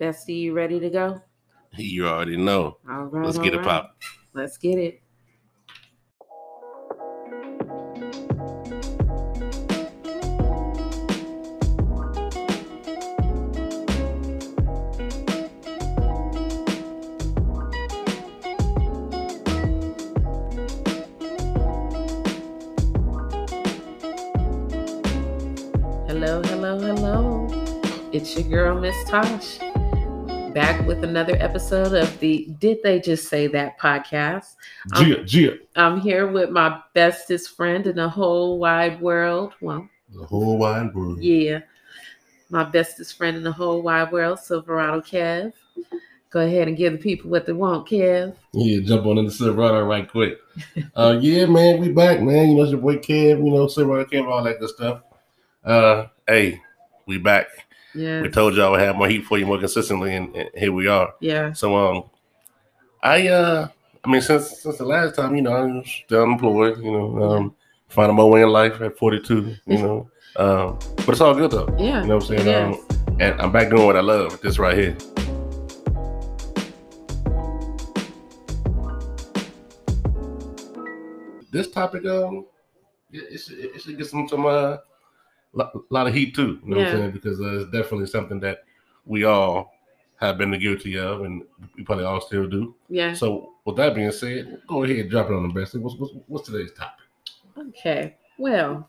Bestie, you ready to go? You already know. All right. Let's all get it pop. Let's get it. Hello, hello, hello. It's your girl, Miss Tosh, back with another episode of the Did They Just Say That podcast. Um, Gia, Gia. I'm here with my bestest friend in the whole wide world. Well, The whole wide world. yeah, my bestest friend in the whole wide world, Silverado Kev. Go ahead and give the people what they want, Kev. Yeah, jump on into Silverado right quick. uh, yeah, man, we back, man. You know, it's your boy Kev, you know, Silverado Kev, all that good stuff. Uh, hey, we back. Yeah, We told y'all we have more heat for you more consistently, and, and here we are. yeah, So, um, I, uh, I mean, since since the last time, you know, I was still unemployed, you know, um, finding my way in life at 42, you know, um, but it's all good though. yeah. You know what I'm saying? it Um, and I'm back doing what I love. This right here. This topic, um, it, it, should, it should get some some uh, lo- lot of heat too. You know what I'm saying? Because uh, it's definitely something that we all have been guilty of, and we probably all still do. Yeah. So, with that being said, go ahead and drop it on the best. What's, what's, what's today's topic? Okay. Well,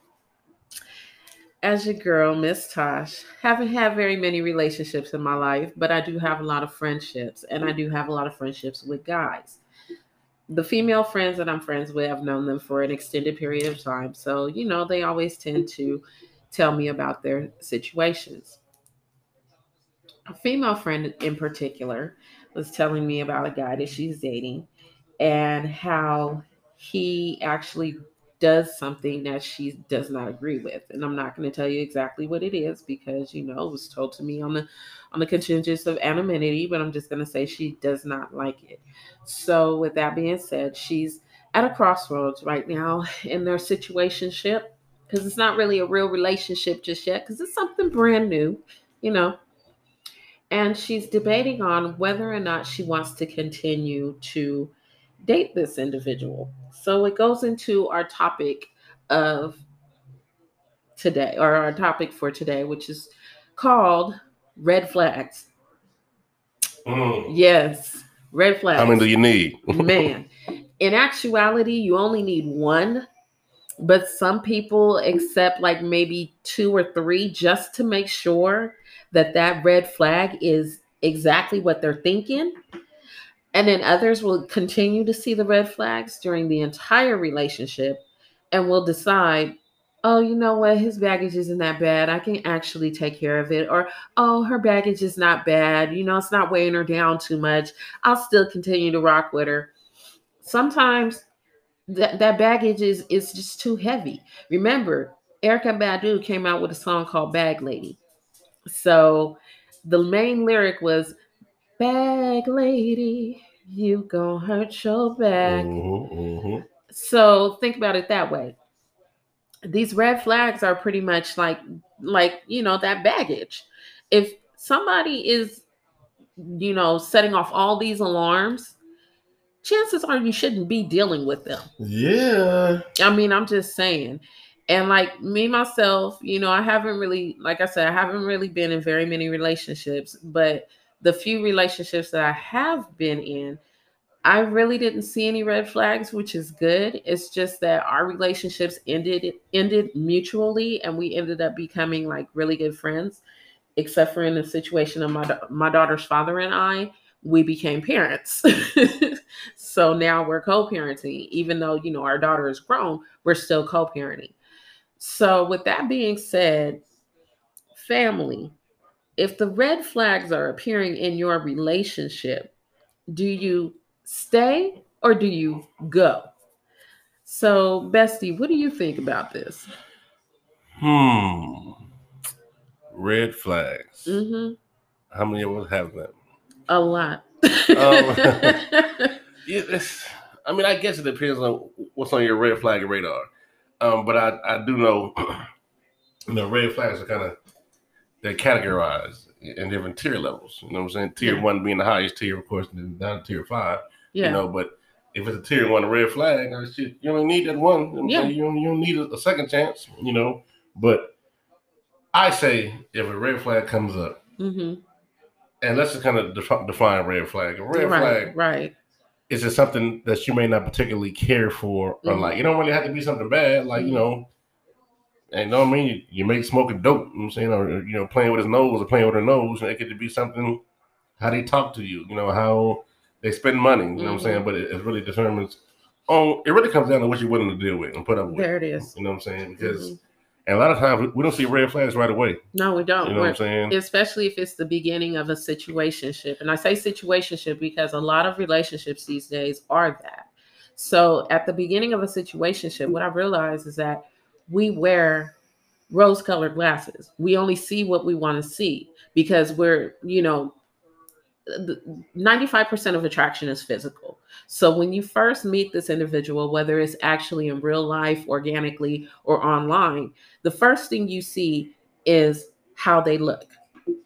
as your girl, Miss Tosh, haven't had very many relationships in my life, but I do have a lot of friendships, and I do have a lot of friendships with guys. The female friends that I'm friends with, I've known them for an extended period of time. So, you know, they always tend to tell me about their situations. A female friend in particular was telling me about a guy that she's dating and how he actually does something that she does not agree with. And i'm not going to tell you exactly what it is because you know it was told to me on the on the contingents of anonymity but i'm just going to say she does not like it. So with that being said she's at a crossroads right now in their situationship because it's not really a real relationship just yet because it's something brand new you know and she's debating on whether or not she wants to continue to date this individual. So it goes into our topic of today, or our topic for today, which is called red flags. Mm. Yes, red flags. How many do you need? Man, in actuality, you only need one, but some people accept like maybe two or three just to make sure that that red flag is exactly what they're thinking. And then others will continue to see the red flags during the entire relationship and will decide, oh, you know what, his baggage isn't that bad. I can actually take care of it. Or, oh, her baggage is not bad. You know, it's not weighing her down too much. I'll still continue to rock with her. Sometimes that, that baggage is, is just too heavy. Remember, Erykah Badu came out with a song called Bag Lady. So the main lyric was, Bag lady, you gonna hurt your back. Mhm, mhm. So think about it that way. These red flags are pretty much like like you know that baggage. If somebody is you know setting off all these alarms, chances are you shouldn't be dealing with them. Yeah. I mean, I'm just saying. And like me myself, you know, I haven't really, like I said, I haven't really been in very many relationships, but the few relationships that I have been in, I really didn't see any red flags, which is good. It's just that our relationships ended ended mutually, and we ended up becoming like really good friends. Except for in the situation of my my daughter's father and I, we became parents. so now we're co-parenting, even though you know our daughter is grown, we're still co-parenting. So with that being said, family, if the red flags are appearing in your relationship, do you stay or do you go? So, Bestie, what do you think about this? Hmm. Red flags. Mm-hmm. How many of us have them? A lot. Um, it's, I mean, I guess it depends on what's on your red flag radar. Um, but I, I do know, you know, red flags are kind of they're categorized in different tier levels. You know what I'm saying? Tier Yeah. one being the highest tier, of course, and then down to tier five. Yeah. You know, but if it's a tier one, a red flag, I shit, you don't need that one. You, know what I'm Yeah. you, don't, you don't need a, a second chance. You know, but I say if a red flag comes up, hmm and let's just kind of defi- define red flag. A red right. flag Right. Is just something that you may not particularly care for, or Mhm. like it don't really have to be something bad, like you Mhm. know. And know what I mean? You, you make smoking dope, you know what I'm saying, or you know, playing with his nose or playing with her nose, and it could be something how they talk to you, you know, how they spend money, you know what I'm Mhm. saying? But it, it really determines Oh, it really comes down to what you're willing to deal with and put up with. There it is. You know what I'm saying? Because Mhm. And a lot of times we, don't see red flags right away. No, we don't. You know what I'm saying? especially if it's the beginning of a situationship. And I say situationship because a lot of relationships these days are that. So at the beginning of a situationship, what I realize is that we wear rose colored glasses. We only see what we want to see because we're, you know, 95% of attraction is physical. So when you first meet this individual, whether it's actually in real life, organically, or online, the first thing you see is how they look.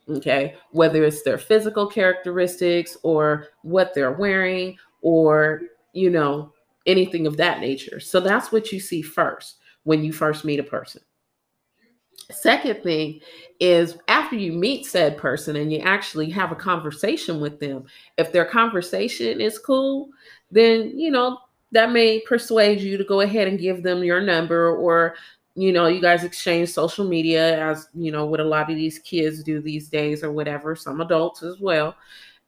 Okay. Whether it's their physical characteristics or what they're wearing or, you know, anything of that nature. So that's what you see first when you first meet a person. Second thing is after you meet said person and you actually have a conversation with them, if their conversation is cool, then, you know, that may persuade you to go ahead and give them your number or you know you guys exchange social media as you know what a lot of these kids do these days or whatever some adults as well.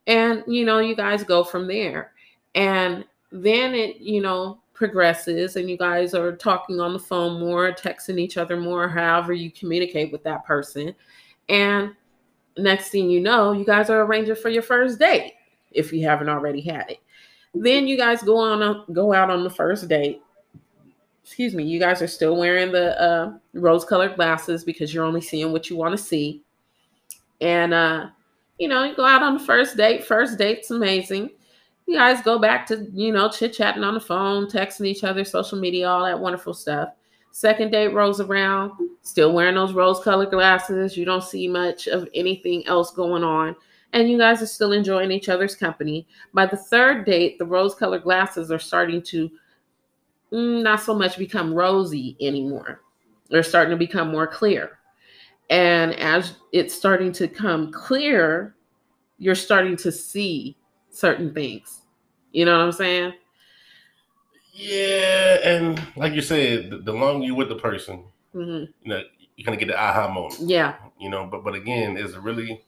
And you know you guys go from there. And then it you know progresses and you guys are talking on the phone more texting each other more however you communicate with that person and next thing you know you guys are arranging for your first date if you haven't already had it then you guys go on a, go out on the first date excuse me, you guys are still wearing the uh, rose colored glasses because you're only seeing what you want to see. And, uh, you know, you go out on the first date. First date's amazing. You guys go back to, you know, chit chatting on the phone, texting each other, social media, all that wonderful stuff. Second date rolls around, still wearing those rose colored glasses. You don't see much of anything else going on. And you guys are still enjoying each other's company. By the third date, the rose colored glasses are starting to mm, not so much become rosy anymore. They're starting to become more clear. And as it's starting to come clear, you're starting to see certain things. You know what I'm saying? Yeah, and like you said, the, the longer you with the person, hmm you know, you're gonna get the aha moment. Yeah. You know, but but again, it's really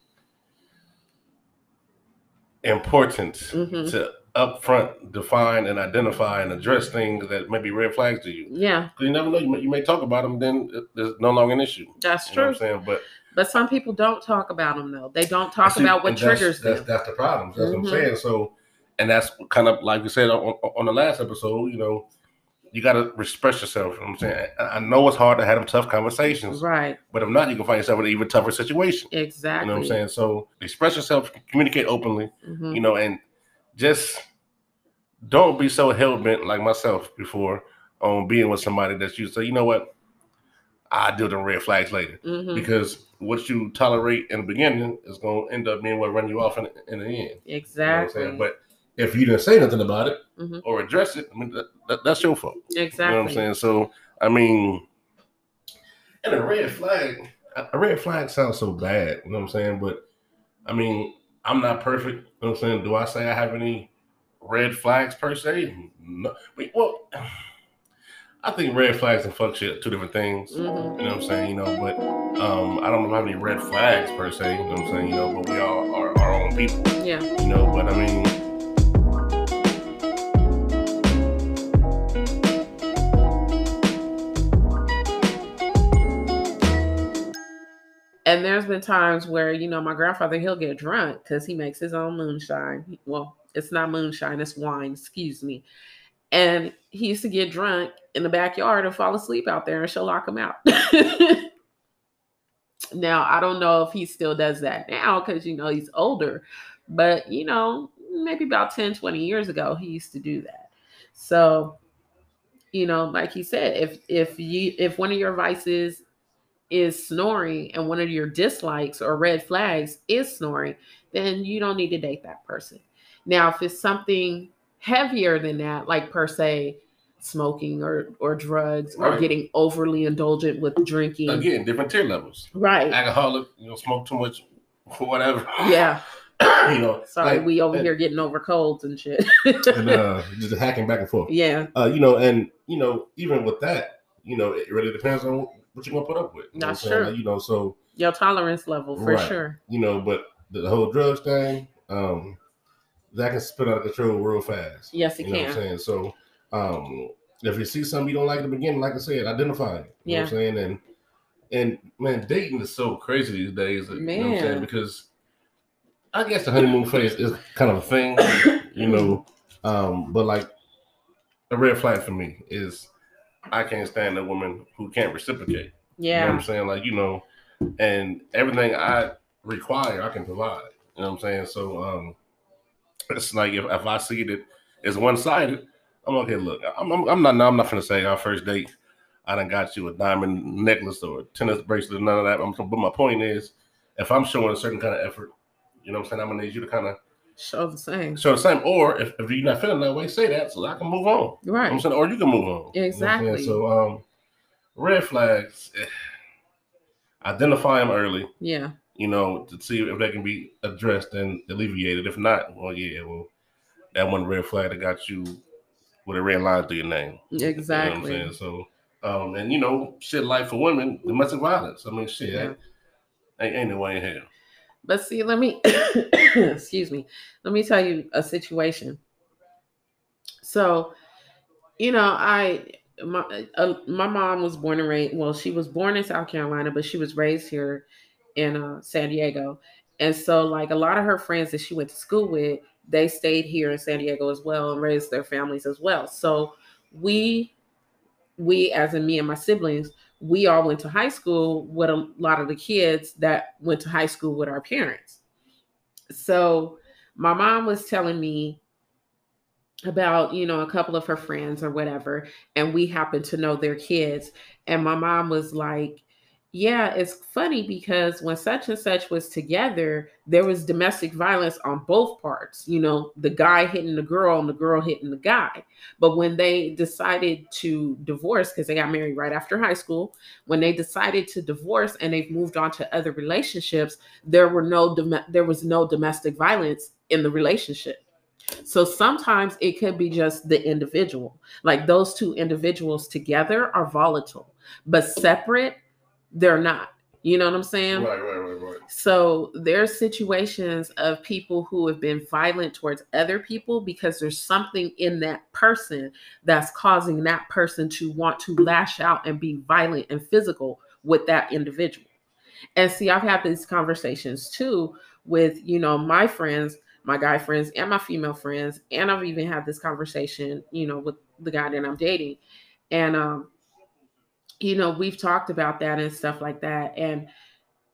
important Mhm. to upfront define and identify and address things that may be red flags to you. Yeah. Because you never know, you may, you may talk about them, then there's no longer an issue. That's You know true. what I'm saying? But But some people don't talk about them though. They don't talk see, about what triggers that's, them. That's the problem. That's what Mhm. I'm saying. So, and that's kind of like we said on, on the last episode. You know, you got to express yourself. You know what I'm saying. I, know it's hard to have them tough conversations, Right. but if not, you can find yourself in an even tougher situation. Exactly. You know what I'm saying? So, express yourself, communicate openly. Mhm. You know, and just don't be so hell bent like myself before on being with somebody that you say, you know what, I deal with them red flags later Mhm. because what you tolerate in the beginning is going to end up being what run you off in, in the end. You know Exactly. But if you didn't say nothing about it Mhm. or address it, I mean, that, that, that's your fault. exactly. You know what I'm saying? So, I mean, and a red flag, a a red flag sounds so bad. You know what I'm saying? But I mean, I'm not perfect. You know what I'm saying? Do I say I have any red flags per se? No. Wait, well, I think red flags and fuck shit are two different things. Mhm. You know what I'm saying? You know, but um, I don't know if I have any red flags per se. You know what I'm saying? You know, but we all are our own people. Yeah. You know, but I mean, And there's been times where, you know, my grandfather, he'll get drunk because he makes his own moonshine. Well, it's not moonshine, it's wine, excuse me. And he used to get drunk in the backyard and fall asleep out there, and she'll lock him out. now, I don't know if he still does that now because, you know, he's older. But, you know, maybe about 10, 20 years ago, he used to do that. So, you know, like he said, if if you if one of your vices is snoring and one of your dislikes or red flags is snoring, then you don't need to date that person. Now, if it's something heavier than that, like per se smoking or or drugs or getting overly indulgent with drinking. Again, different tier levels. Right. Alcoholic, you know, smoke too much for whatever. Yeah. you know. Sorry, like, we over and- here getting over colds and shit. and uh, just hacking back and forth. yeah. Uh, you know, and you know, even with that, you know, it really depends on what you're gonna put up with. You know That's what I'm saying? true. Like, you know, so Your tolerance level for Right. sure. you know, but the, the whole drugs thing, um, that can spin out of control real fast. Yes, it You know what I'm saying? So, um, if you see something you don't like at the beginning, like I said, identify it. You know what I'm saying? And and man, dating is so crazy these days. You know what I'm saying? Man. Because I guess the honeymoon phase is kind of a thing, you know. Um, but like a red flag for me is I can't stand a woman who can't reciprocate. You know what Yeah. I'm saying? Like, you know, and everything I require, I can provide. You know what I'm saying? So um it's like if, if I see that it's one sided, I'm like, okay, look, I'm, I'm, I'm not I'm not gonna say our first date, I done got you a diamond necklace or a tennis bracelet, or none of that. I'm, but my point is, if I'm showing a certain kind of effort, you know what I'm saying, I'm gonna need you to kind of Show the same. show the same. Or if, if you're not feeling that way, say that so I can move on. You know I'm Right. saying, or you can move on. You know what I'm saying? Exactly. So um red flags, eh, identify them early Yeah. You know, to see if they can be addressed and alleviated. If not, well, yeah, well, that one red flag that got you with a red line through your name. You know what I'm Exactly. saying? So, um, and you know, shit life for women, domestic violence. I mean, shit, Yeah. ain't, ain't no way in hell. But see, let me excuse me. Let me tell you a situation. So, you know, I my uh, my mom was born and raised. Well, she was born in South Carolina, but she was raised here in uh, San Diego. And so, like a lot of her friends that she went to school with, they stayed here in San Diego as well and raised their families as well. So we, we as in me and my siblings, we all went to high school with a lot of the kids that went to high school with our parents. So my mom was telling me about, you know, a couple of her friends or whatever, and we happened to know their kids. And my mom was like, yeah, it's funny because when such and such was together, there was domestic violence on both parts. You know, the guy hitting the girl and the girl hitting the guy. But when they decided to divorce, because they got married right after high school, when they decided to divorce and they've moved on to other relationships, there were no dom- there was no domestic violence in the relationship. So sometimes it could be just the individual. Like those two individuals together are volatile, but separate, they're not. You know what I'm saying? Right, right, right, right. So there's situations of people who have been violent towards other people because there's something in that person that's causing that person to want to lash out and be violent and physical with that individual. And see, I've had these conversations too with, you know, my friends, my guy friends and my female friends, and I've even had this conversation, you know, with the guy that I'm dating. And um you know, we've talked about that and stuff like that and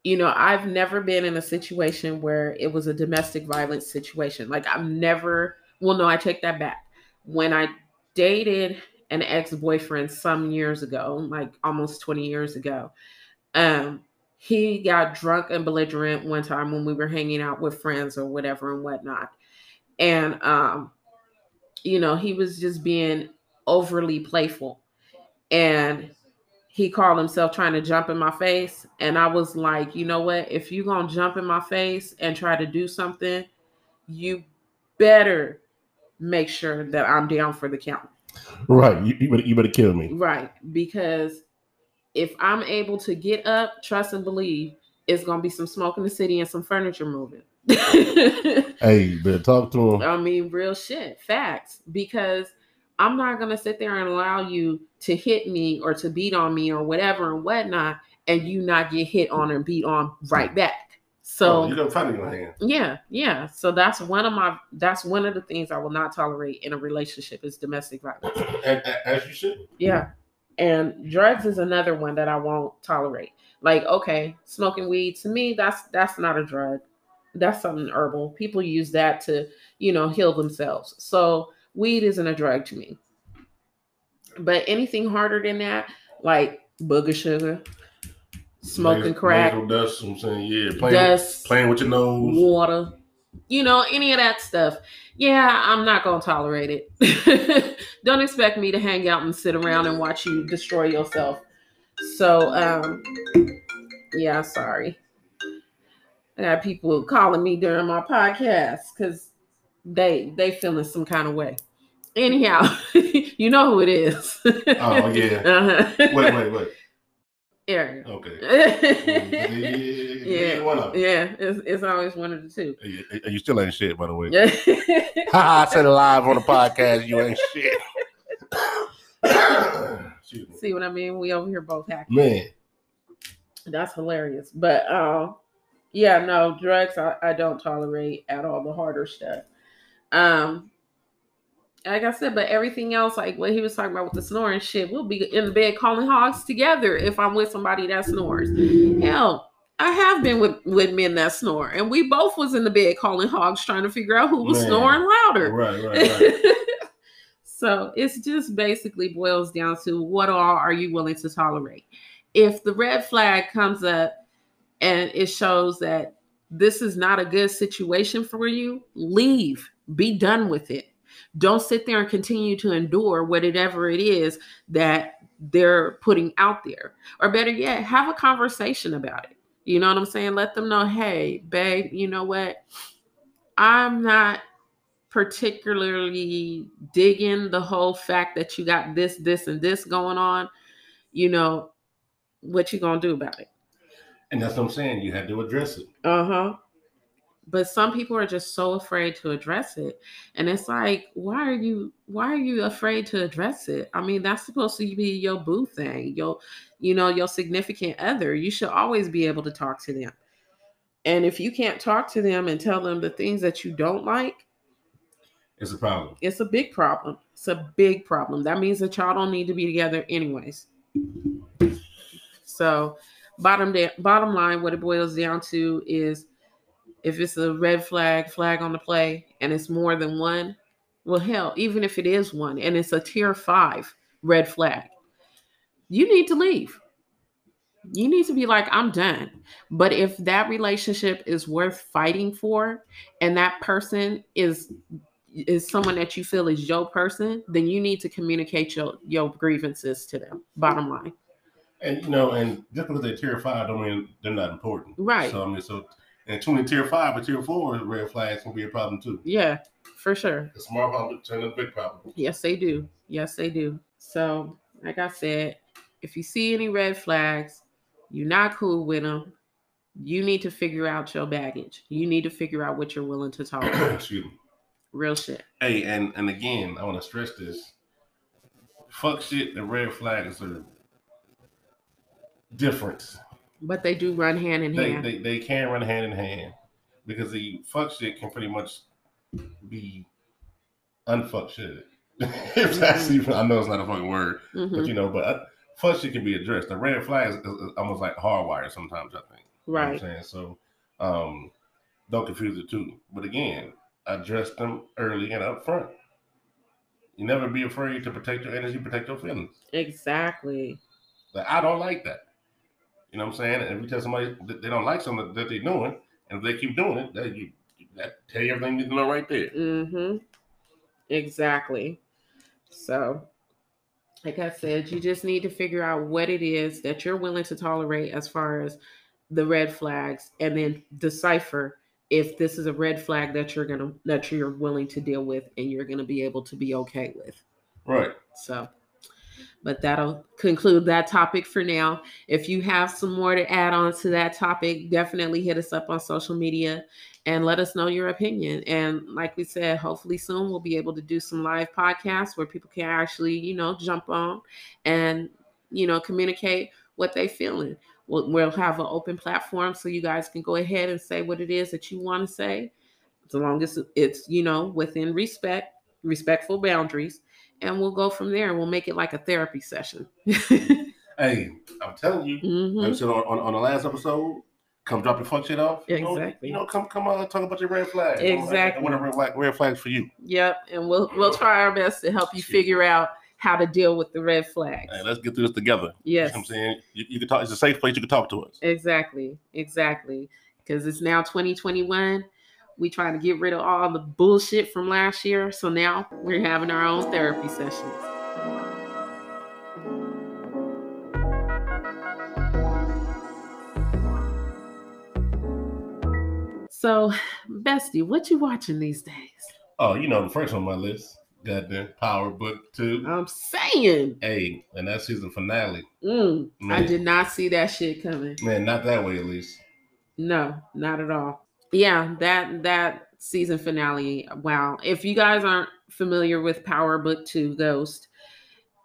you know, I've never been in a situation where it was a domestic violence situation. Like I've never, well, no, I take that back. When I dated an ex-boyfriend some years ago, like almost 20 years ago, um, he got drunk and belligerent one time when we were hanging out with friends or whatever and whatnot. And um, you know, he was just being overly playful. And he called himself trying to jump in my face and i was like you know what if you're gonna jump in my face and try to do something you better make sure that i'm down for the count Right. You, you, better, you better kill me. right because if i'm able to get up trust and believe it's gonna be some smoke in the city and some furniture moving Hey, you better talk to him. I mean, real shit, facts. Because I'm not gonna sit there and allow you to hit me or to beat on me or whatever and whatnot, and you not get hit on and beat on right back. So oh, you fight in your hand. yeah, yeah. So that's one of my that's one of the things I will not tolerate in a relationship is domestic violence. As you should. Yeah. And drugs is another one that I won't tolerate. Like, okay, smoking weed to me, that's that's not a drug. That's something herbal. People use that to, you know, heal themselves. So weed isn't a drug to me. But anything harder than that, like booger sugar, smoking Nasal- crack, nasal dust. I'm saying, yeah, playing, dust, playing with your nose. water, you know, any of that stuff. Yeah, I'm not gonna tolerate it. Don't expect me to hang out and sit around and watch you destroy yourself. So, um, yeah, sorry. I got people calling me during my podcast because they they feeling some kind of way. Anyhow, you know who it is. Oh yeah. uh-huh. Wait, wait, wait. Ariel. Okay. yeah, yeah. Yeah, it's, it's always one of the two. You, you still ain't shit, by the way. Yeah. I said it live on the podcast. You ain't shit. See what I mean? We over here both hacking. Man, That's hilarious. But um, yeah, no, drugs I, I don't tolerate at all the harder stuff. Um like I said, but everything else, like what he was talking about with the snoring shit, we'll be in the bed calling hogs together if I'm with somebody that snores. Hell, I have been with, with men that snore, and we both was in the bed calling hogs trying to figure out who was Man. snoring louder. right, right, right. so it's just basically boils down to what all are you willing to tolerate? If the red flag comes up and it shows that this is not a good situation for you, leave. Be done with it. Don't sit there and continue to endure whatever it is that they're putting out there. Or better yet, have a conversation about it. You know what I'm saying? Let them know, hey, babe, you know what? I'm not particularly digging the whole fact that you got this, this, and this going on. You know, what you gonna do about it? And that's what I'm saying. You had to address it. Uh-huh. But some people are just so afraid to address it. And it's like, why are you why are you afraid to address it? I mean, that's supposed to be your boo thing, your you know, your significant other. You should always be able to talk to them. And if you can't talk to them and tell them the things that you don't like, It's a problem. it's a big problem. It's a big problem. That means that y'all don't need to be together anyways. So, bottom da- bottom line, what it boils down to is if it's a red flag, flag on the play, and it's more than one, well, hell, even if it is one and it's a tier five red flag, you need to leave. You need to be like, I'm done. But if that relationship is worth fighting for and that person is is someone that you feel is your person, then you need to communicate your your grievances to them. Bottom line. And you know, and just because they're tier five don't mean they're not important. Right. So I mean, so and between tier five or tier four, red flags can be a problem too. Yeah, for sure. The small problem turn into a big problem. Yes, they do. Yes, they do. So, like I said, if you see any red flags, you're not cool with them. You need to figure out your baggage. You need to figure out what you're willing to tolerate. Excuse me. Real shit. Hey, and and again, I want to stress this. Fuck shit The red flags are different. But they do run hand in They, hand. they they can run hand in hand because the fuck shit can pretty much be unfuck shit. if that's Mhm. even, I know it's not a fucking word, Mhm. but you know, but uh, fuck shit can be addressed. The red flags is, is almost like hardwired sometimes. I think. You know I'm Right. saying so. Um, don't confuse the two. But again, address them early and up front. You never be afraid to protect your energy, protect your feelings. Exactly. Like I don't like that. You know what I'm saying? And if you tell somebody that they don't like something that they're doing, and if they keep doing it, that you that tell you everything you need to know right there. Mm-hmm. Exactly. So, like I said, you just need to figure out what it is that you're willing to tolerate as far as the red flags, and then decipher if this is a red flag that you're gonna that you're willing to deal with and you're gonna be able to be okay with. Right. So, but that'll conclude that topic for now. If you have some more to add on to that topic, definitely hit us up on social media and let us know your opinion. And like we said, hopefully soon we'll be able to do some live podcasts where people can actually, you know, jump on and, you know, communicate what they're feeling. We'll, we'll have an open platform so you guys can go ahead and say what it is that you want to say, as long as it's, you know, within respect, respectful boundaries and we'll go from there and we'll make it like a therapy session. Hey, I'm telling you, Mhm. like I said on, on, on the last episode, come drop your fuck shit off. You know, Exactly. you know, come come on, talk about your red flags. Exactly. What are red, flag, red flags for you? Yep, and we'll we'll try our best to help you Shit. figure out how to deal with the red flags. Hey, let's get through this together. You know Yes. what I'm saying you, you can talk. It's a safe place. You can talk to us. Exactly. Exactly. Because it's now 2021. We trying to get rid of all the bullshit from last year. So now we're having our own therapy sessions. So, Bestie, what you watching these days? Oh, you know the first on my list. Goddamn Power Book Two. I'm saying, Hey, and that season finale. mm, I did not see that shit coming. Man, not that way at least. No, not at all. Yeah, that that season finale. Wow. If you guys aren't familiar with Power Book 2 Ghost,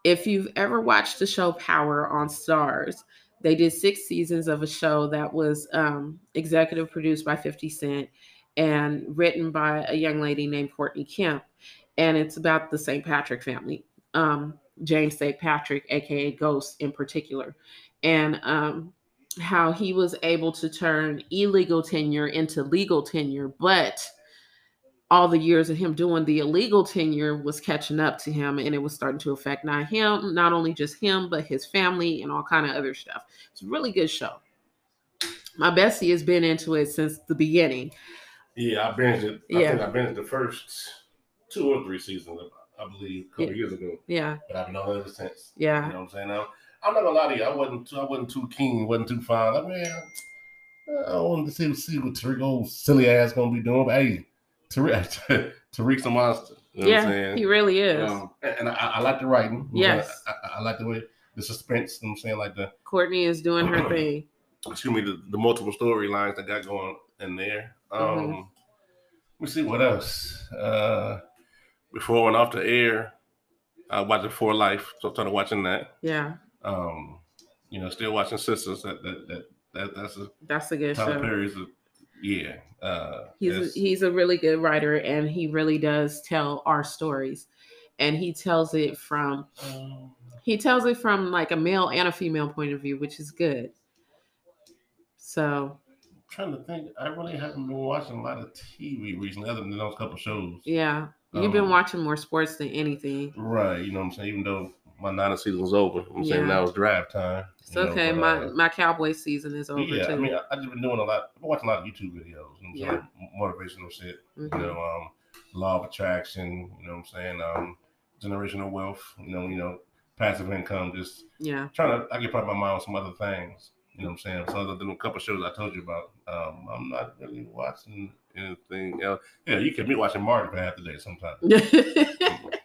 if you've ever watched the show Power on Starz, they did 6 seasons of a show that was um executive produced by 50 Cent and written by a young lady named Courtney Kemp and it's about the St. Patrick family. Um James St. Patrick aka Ghost in particular. And um how he was able to turn illegal tenure into legal tenure, but all the years of him doing the illegal tenure was catching up to him and it was starting to affect not him, not only just him, but his family and all kind of other stuff. It's a really good show. My bestie has been into it since the beginning. Yeah, I binged it. I Yeah. think I binged the first two or three seasons, I believe, a couple Yeah. years ago. Yeah, But I've been on it ever since. yeah. You know what I'm saying? Now, I'm not gonna lie to you. I wasn't. Too, I wasn't too keen. wasn't too fond. Like, man, I wanted to see see what Tariq old silly ass gonna be doing. But hey, Tariq, Tariq's a monster. You know what I'm yeah, he really is. Um, and I, I like the writing. Yes. I, I, I like the way the suspense. You know what I'm saying? Like the Courtney is doing her thing. excuse me, the, the multiple storylines that got going in there. Um, Mhm. Let me see what else. Uh, before I went off the air, I watching For Life, so I started watching that. Yeah, Um, you know, still watching Sisters. That that that, that that's a that's a good Tyler show. Perry's. A, yeah, uh, He's it's- he's a really good writer and he really does tell our stories. And he tells it from he tells it from like a male and a female point of view, which is good. So trying to think. I really haven't been watching a lot of TV recently, other than those couple shows. yeah, you've been Um, watching more sports than anything. Right, you know what I'm saying? Even though my nine season's over, I'm saying Yeah. now it's drive time. It's you know, okay. but, my uh, my cowboy season is over yeah, too. I mean, I, I've just been doing a lot. I'm watching a lot of YouTube videos. You know what I'm Yeah. saying? Motivational shit. Mhm. You know, um, law of attraction. You know what I'm saying? Um, generational wealth. You know, you know, passive income. Just Yeah, trying to. I get probably my mind on some other things. You know what I'm saying? So other than a couple shows I told you about, um, I'm not really watching anything else. Yeah, you can be watching Martin for half the day sometimes.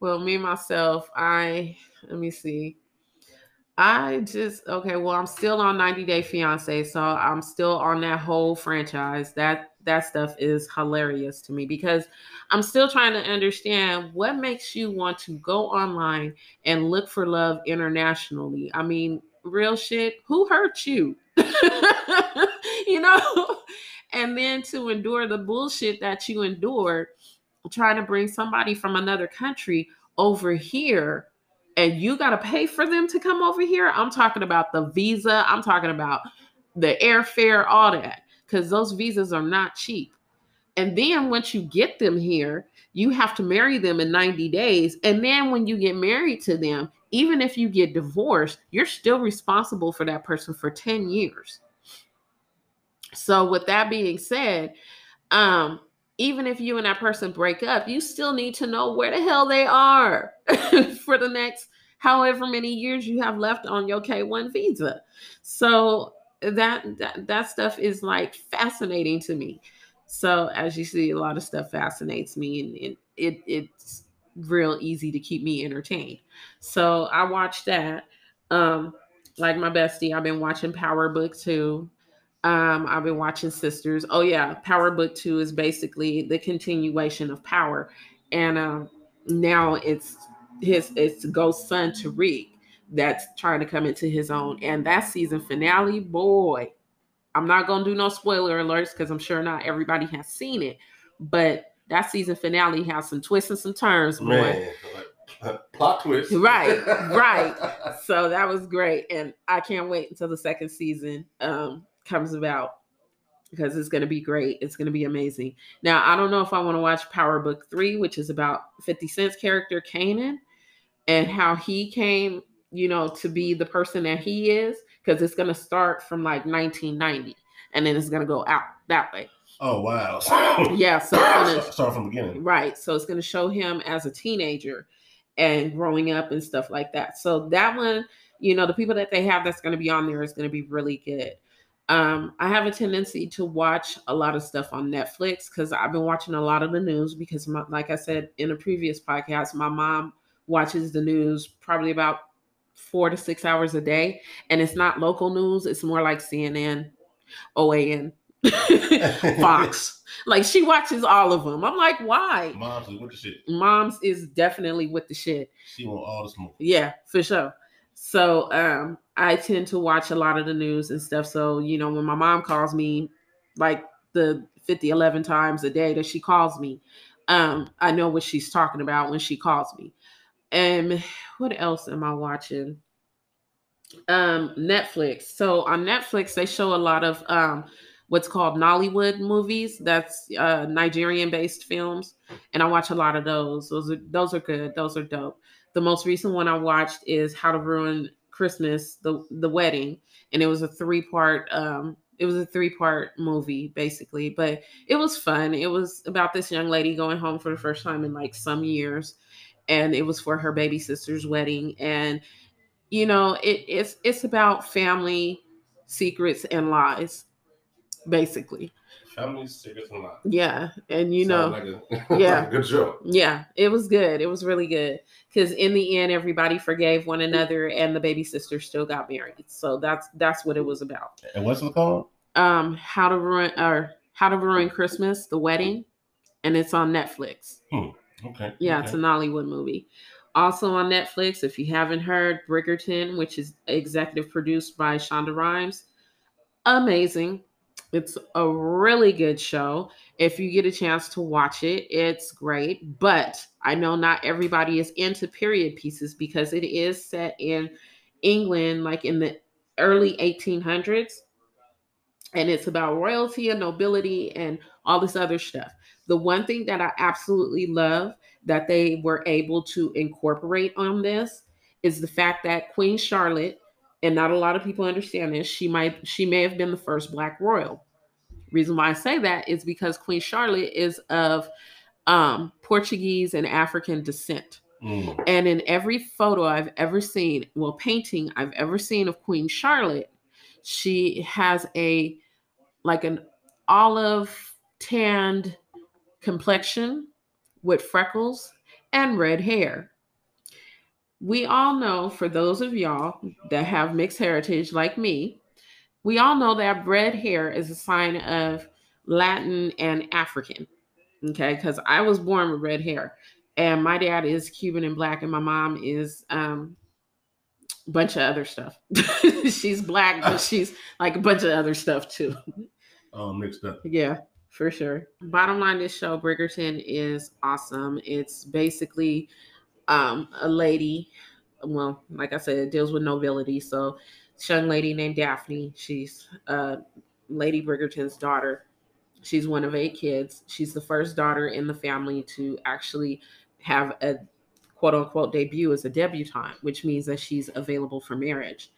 well, me myself, I let me see. I just okay. Well, I'm still on 90 Day Fiance, so I'm still on that whole franchise. That that stuff is hilarious to me because I'm still trying to understand what makes you want to go online and look for love internationally. I mean, real shit. Who hurt you? you know, and then to endure the bullshit that you endured trying to bring somebody from another country over here and you got to pay for them to come over here? I'm talking about the visa i'm talking about the airfare all that because those visas are not cheap. And then once you get them here you have to marry them in 90 days and then when you get married to them even if you get divorced you're still responsible for that person for 10 years. So with that being said um even if you and that person break up, you still need to know where the hell they are for the next however many years you have left on your K1 visa. So that that, that stuff is like fascinating to me. So as you see, a lot of stuff fascinates me and it, it it's real easy to keep me entertained. So I watched that. Um like my bestie, I've been watching Power Book 2. Um, I've been watching Sisters. Oh yeah, Power Book Two is basically the continuation of Power, and um, now it's his it's Ghost son Tariq that's trying to come into his own. And that season finale, boy, I'm not gonna do no spoiler alerts because I'm sure not everybody has seen it, but that season finale has some twists and some turns, boy. Man, plot twist. Right, right. so that was great and i can't wait until the second season um comes about because it's going to be great it's going to be amazing now i don't know if i want to watch power book 3 which is about 50 cent's character kanan and how he came, you know, to be the person that he is, because it's going to start from like 1990 and then it's going to go out that way. Oh wow. Yeah, so it's gonna, start from the beginning. right. So it's going to show him as a teenager and growing up and stuff like that. So that one, you know, the people that they have that's going to be on there is going to be really good. Um, I have a tendency to watch a lot of stuff on Netflix because I've been watching a lot of the news because, my, like I said in a previous podcast, my mom watches the news probably about four to six hours a day, and it's not local news; it's more like CNN, OAN, Fox. like she watches all of them. I'm like, why? Mom's is with the shit. Mom's is definitely with the shit. She want all the smoke. Yeah, for sure. So um I tend to watch a lot of the news and stuff. So, you know, when my mom calls me like the 50, 11 times a day that she calls me, um, I know what she's talking about when she calls me. And what else am I watching? Um, Netflix. So on Netflix, they show a lot of um what's called Nollywood movies. That's uh Nigerian based films. And I watch a lot of those. Those are those are good. Those are dope. The most recent one I watched is How to Ruin Christmas, the the wedding, and it was a three part um it was a three part movie basically, but it was fun. It was about this young lady going home for the first time in like some years, and it was for her baby sister's wedding, and you know it, it's it's about family secrets and lies, basically. Family secrets and lies. Yeah, and you Sound know like a, Yeah. like a good show. Yeah, it was good. It was really good because in the end, everybody forgave one another, and the baby sister still got married. So that's that's what it was about. And what's it called? Um, how to ruin or how to ruin Christmas, the wedding, and it's on Netflix. Okay. Yeah, okay. it's a Nollywood movie. Also on Netflix, if you haven't heard, Bridgerton, which is executive produced by Shonda Rhimes, amazing. It's a really good show. If you get a chance to watch it, it's great. But I know not everybody is into period pieces because it is set in England, like in the early 1800s. And it's about royalty and nobility and all this other stuff. The one thing that I absolutely love that they were able to incorporate on this is the fact that Queen Charlotte, and not a lot of people understand this, she might she may have been the first black royal. Reason why I say that is because Queen Charlotte is of um, Portuguese and African descent. Mm. And in every photo I've ever seen, well, painting I've ever seen of Queen Charlotte, she has a like an olive tanned complexion with freckles and red hair. We all know, for those of y'all that have mixed heritage like me, we all know that red hair is a sign of Latin and African. Okay, because I was born with red hair, and my dad is Cuban and black, and my mom is um a bunch of other stuff. she's black, but she's like a bunch of other stuff too. All mixed up. Yeah, for sure. Bottom line, this show, Bridgerton, is awesome. It's basically um, a lady. Well, like I said, it deals with nobility. So, this young lady named Daphne. She's uh, Lady Bridgerton's daughter. She's one of eight kids. She's the first daughter in the family to actually have a quote unquote debut as a debutante, which means that she's available for marriage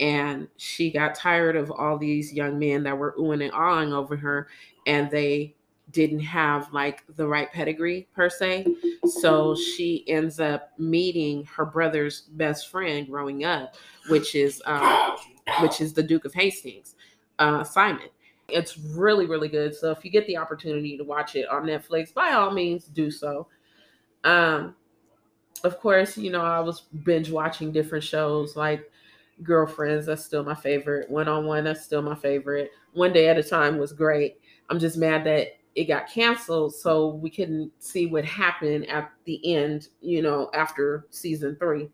and she got tired of all these young men that were oohing and awing over her and they didn't have like the right pedigree per se. So she ends up meeting her brother's best friend growing up which is um, which is the duke of hastings uh, simon. It's really really good. So if you get the opportunity to watch it on netflix by all means do so. Um of course you know i was binge watching different shows like girlfriends that's still my favorite. One on one that's still my favorite. One day at a time was great. I'm just mad that it got canceled so we couldn't see what happened at the end you know after season three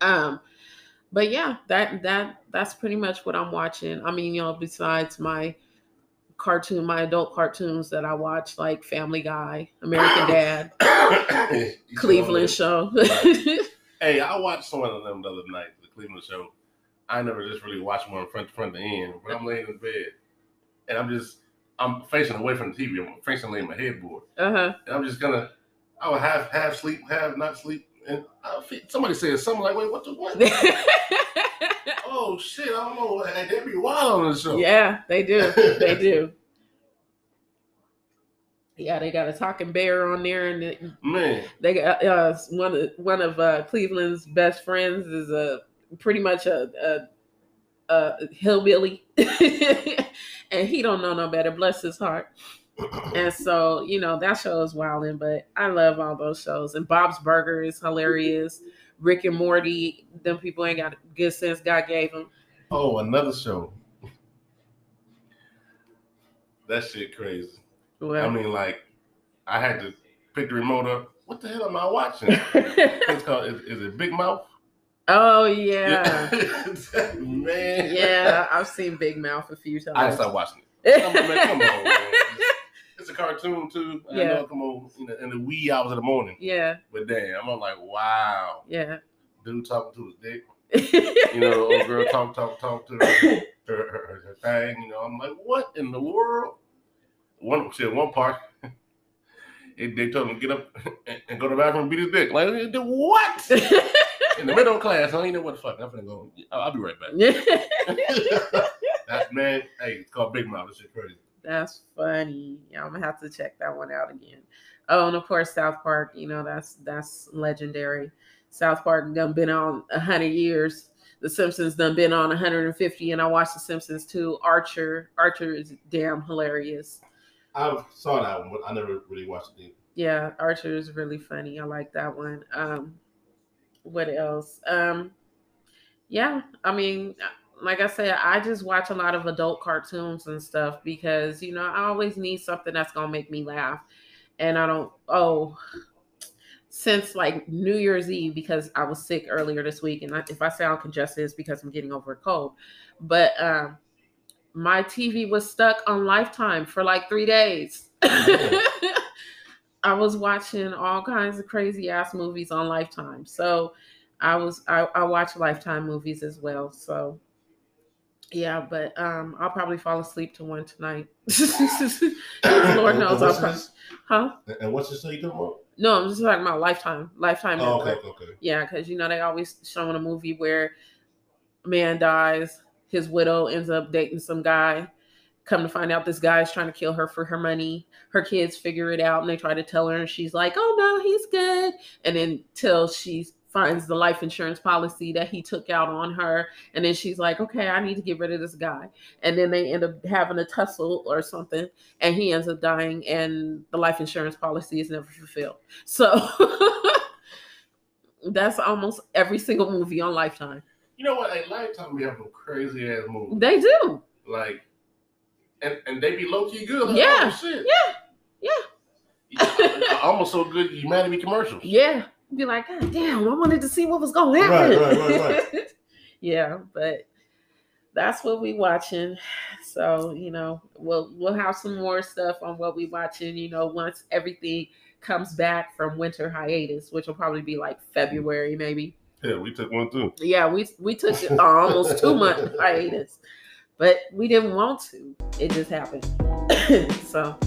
um but yeah that that that's pretty much what i'm watching i mean you know besides my cartoon my adult cartoons that i watch like family guy american dad cleveland show Hey, I watched one of them the other night, the Cleveland show. I never just really watched one front to front to end. but I'm laying in bed and I'm just I'm facing away from the TV, I'm facing laying my headboard. uh-huh And I'm just gonna I would half half sleep, half not sleep. and I feel, somebody said something like, "Wait, what the what?" oh shit, I don't know. Hey, they be wild on the show. yeah, they do. They do. Yeah, they got a talking bear on there, and it- Man, they got uh, one of one of uh, Cleveland's best friends is a pretty much a, a, a hillbilly, and he don't know no better. Bless his heart. And so you know that show is wilding, but I love all those shows. And Bob's Burger is hilarious. Rick and Morty, them people ain't got good sense God gave them. oh, another show. That shit crazy. Well, I mean, like, I had to pick the remote up. What the hell am I watching? it's called. Is, is it Big Mouth? Oh yeah, man. yeah. I've seen Big Mouth a few times. I stopped watching it. Come on, man. Come on, man. It's a cartoon too. I Yeah. know, come on, you know, in the wee hours of the morning. yeah, But damn, I'm like, wow, yeah. dude talking to his dick. You know, the old girl talk, talk, talk to her, her, her, her thing. You know, I'm like, what in the world? One shit, one part, they, they told him to get up and, and go to the bathroom and beat his dick. Like, "Do what? In the middle of class, huh? You know what the fuck? I'm gonna go. I'll, I'll be right back. That's man. Hey, it's called Big Mouth. Shit crazy. that's funny. Yeah, I'm gonna have to check that one out again. Oh, and of course South Park. You know that's that's legendary. South Park done been on a hundred years. The Simpsons done been on 150, and I watched The Simpsons too. Archer, Archer is damn hilarious. I saw that one, but I never really watched it. Yeah, Archer is really funny. I like that one. Um, what else? Um, yeah, I mean, like I said, I just watch a lot of adult cartoons and stuff because you know I always need something that's gonna make me laugh, and I don't. Oh, since like New Year's Eve because I was sick earlier this week, and I, if I sound congested, it's because I'm getting over a cold. But um, my TV was stuck on Lifetime for like three days. I was watching all kinds of crazy ass movies on Lifetime. So I was I, I watch Lifetime movies as well. So yeah, but um I'll probably fall asleep to one tonight. Lord knows I'll probably, huh? And what's this about? No, I'm just talking about Lifetime. Lifetime. Oh, okay, okay, okay. Yeah, because you know they always showing a movie where a man dies, his widow ends up dating some guy. Come to find out, this guy is trying to kill her for her money. Her kids figure it out, and they try to tell her, and she's like, "Oh no, he's good." And then till she finds the life insurance policy that he took out on her, and then she's like, "Okay, I need to get rid of this guy." And then they end up having a tussle or something, and he ends up dying, and the life insurance policy is never fulfilled. So that's almost every single movie on Lifetime. You know what? Like Lifetime we have having crazy ass movies. They do. Like, and and they be low key good. Like, Yeah. Oh, shit. Yeah. Yeah. Almost so good. You mad at me commercials. Yeah. Be like, God damn, I wanted to see what was gonna Right, happen. right, right, yeah, but that's what we watching. So, you know, we'll we'll have some more stuff on what we watching, you know, once everything comes back from winter hiatus, which will probably be like February, maybe. Yeah, we took one too. Yeah, we we took it almost two month hiatus, but we didn't want to. It just happened. so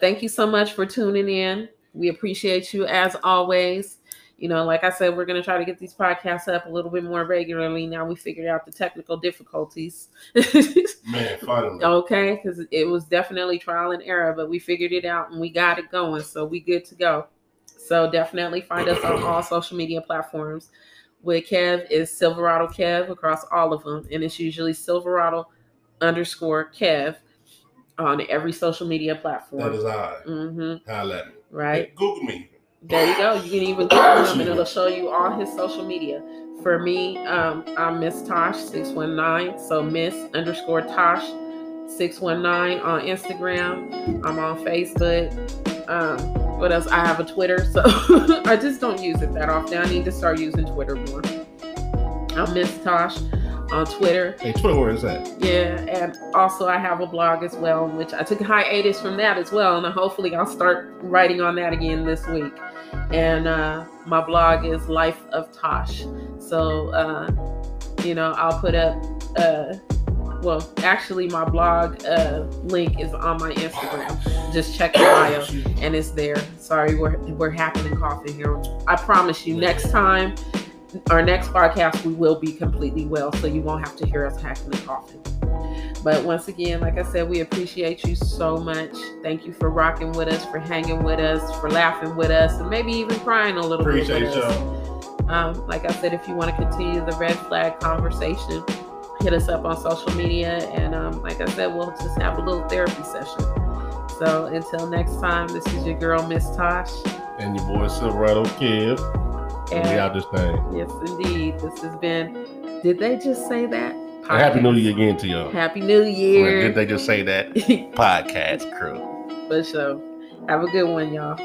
thank you so much for tuning in. We appreciate you as always. You know, like I said, we're going to try to get these podcasts up a little bit more regularly. Now we figured out the technical difficulties. Man, finally. okay, because it was definitely trial and error, but we figured it out and we got it going. So we good to go. So definitely find us on all social media platforms. With Kev is Silverado Kev across all of them, and it's usually Silverado underscore Kev on every social media platform. is I. Mm-hmm. Holla. Right. Hey, Google me. There you go. You can even Google him and it'll show you all his social media. For me, um, I'm Miss Tosh six one nine. So Miss underscore Tosh six one nine on Instagram. I'm on Facebook. Um, what else? I have a Twitter, so I just don't use it that often. I need to start using Twitter more. I'm Miss Tosh on Twitter. Hey, Twitter, where is that? Yeah, and also I have a blog as well, which I took a hiatus from that as well, and hopefully I'll start writing on that again this week. And uh, my blog is Life of Tosh. So, uh, you know, I'll put up uh, well, actually, my blog uh, link is on my Instagram. Just check the bio, and it's there. Sorry, we're we're hacking and coughing here. I promise you, next time, our next podcast, we will be completely well, so you won't have to hear us hacking and coughing. But once again, like I said, we appreciate you so much. Thank you for rocking with us, for hanging with us, for laughing with us, and maybe even crying a little Appreciate bit. us. y'all. Um, like I said, if you want to continue the red flag conversation, hit us up on social media. And um, like I said, we'll just have a little therapy session. So until next time, this is your girl, Miss Tosh. And your boy Silverado Kev. And we out this thing. yes, indeed, this has been. Did they just say that? And Happy New Year again to y'all. Happy New Year. Did they just say that? Podcast crew. For sure. Have a good one, y'all.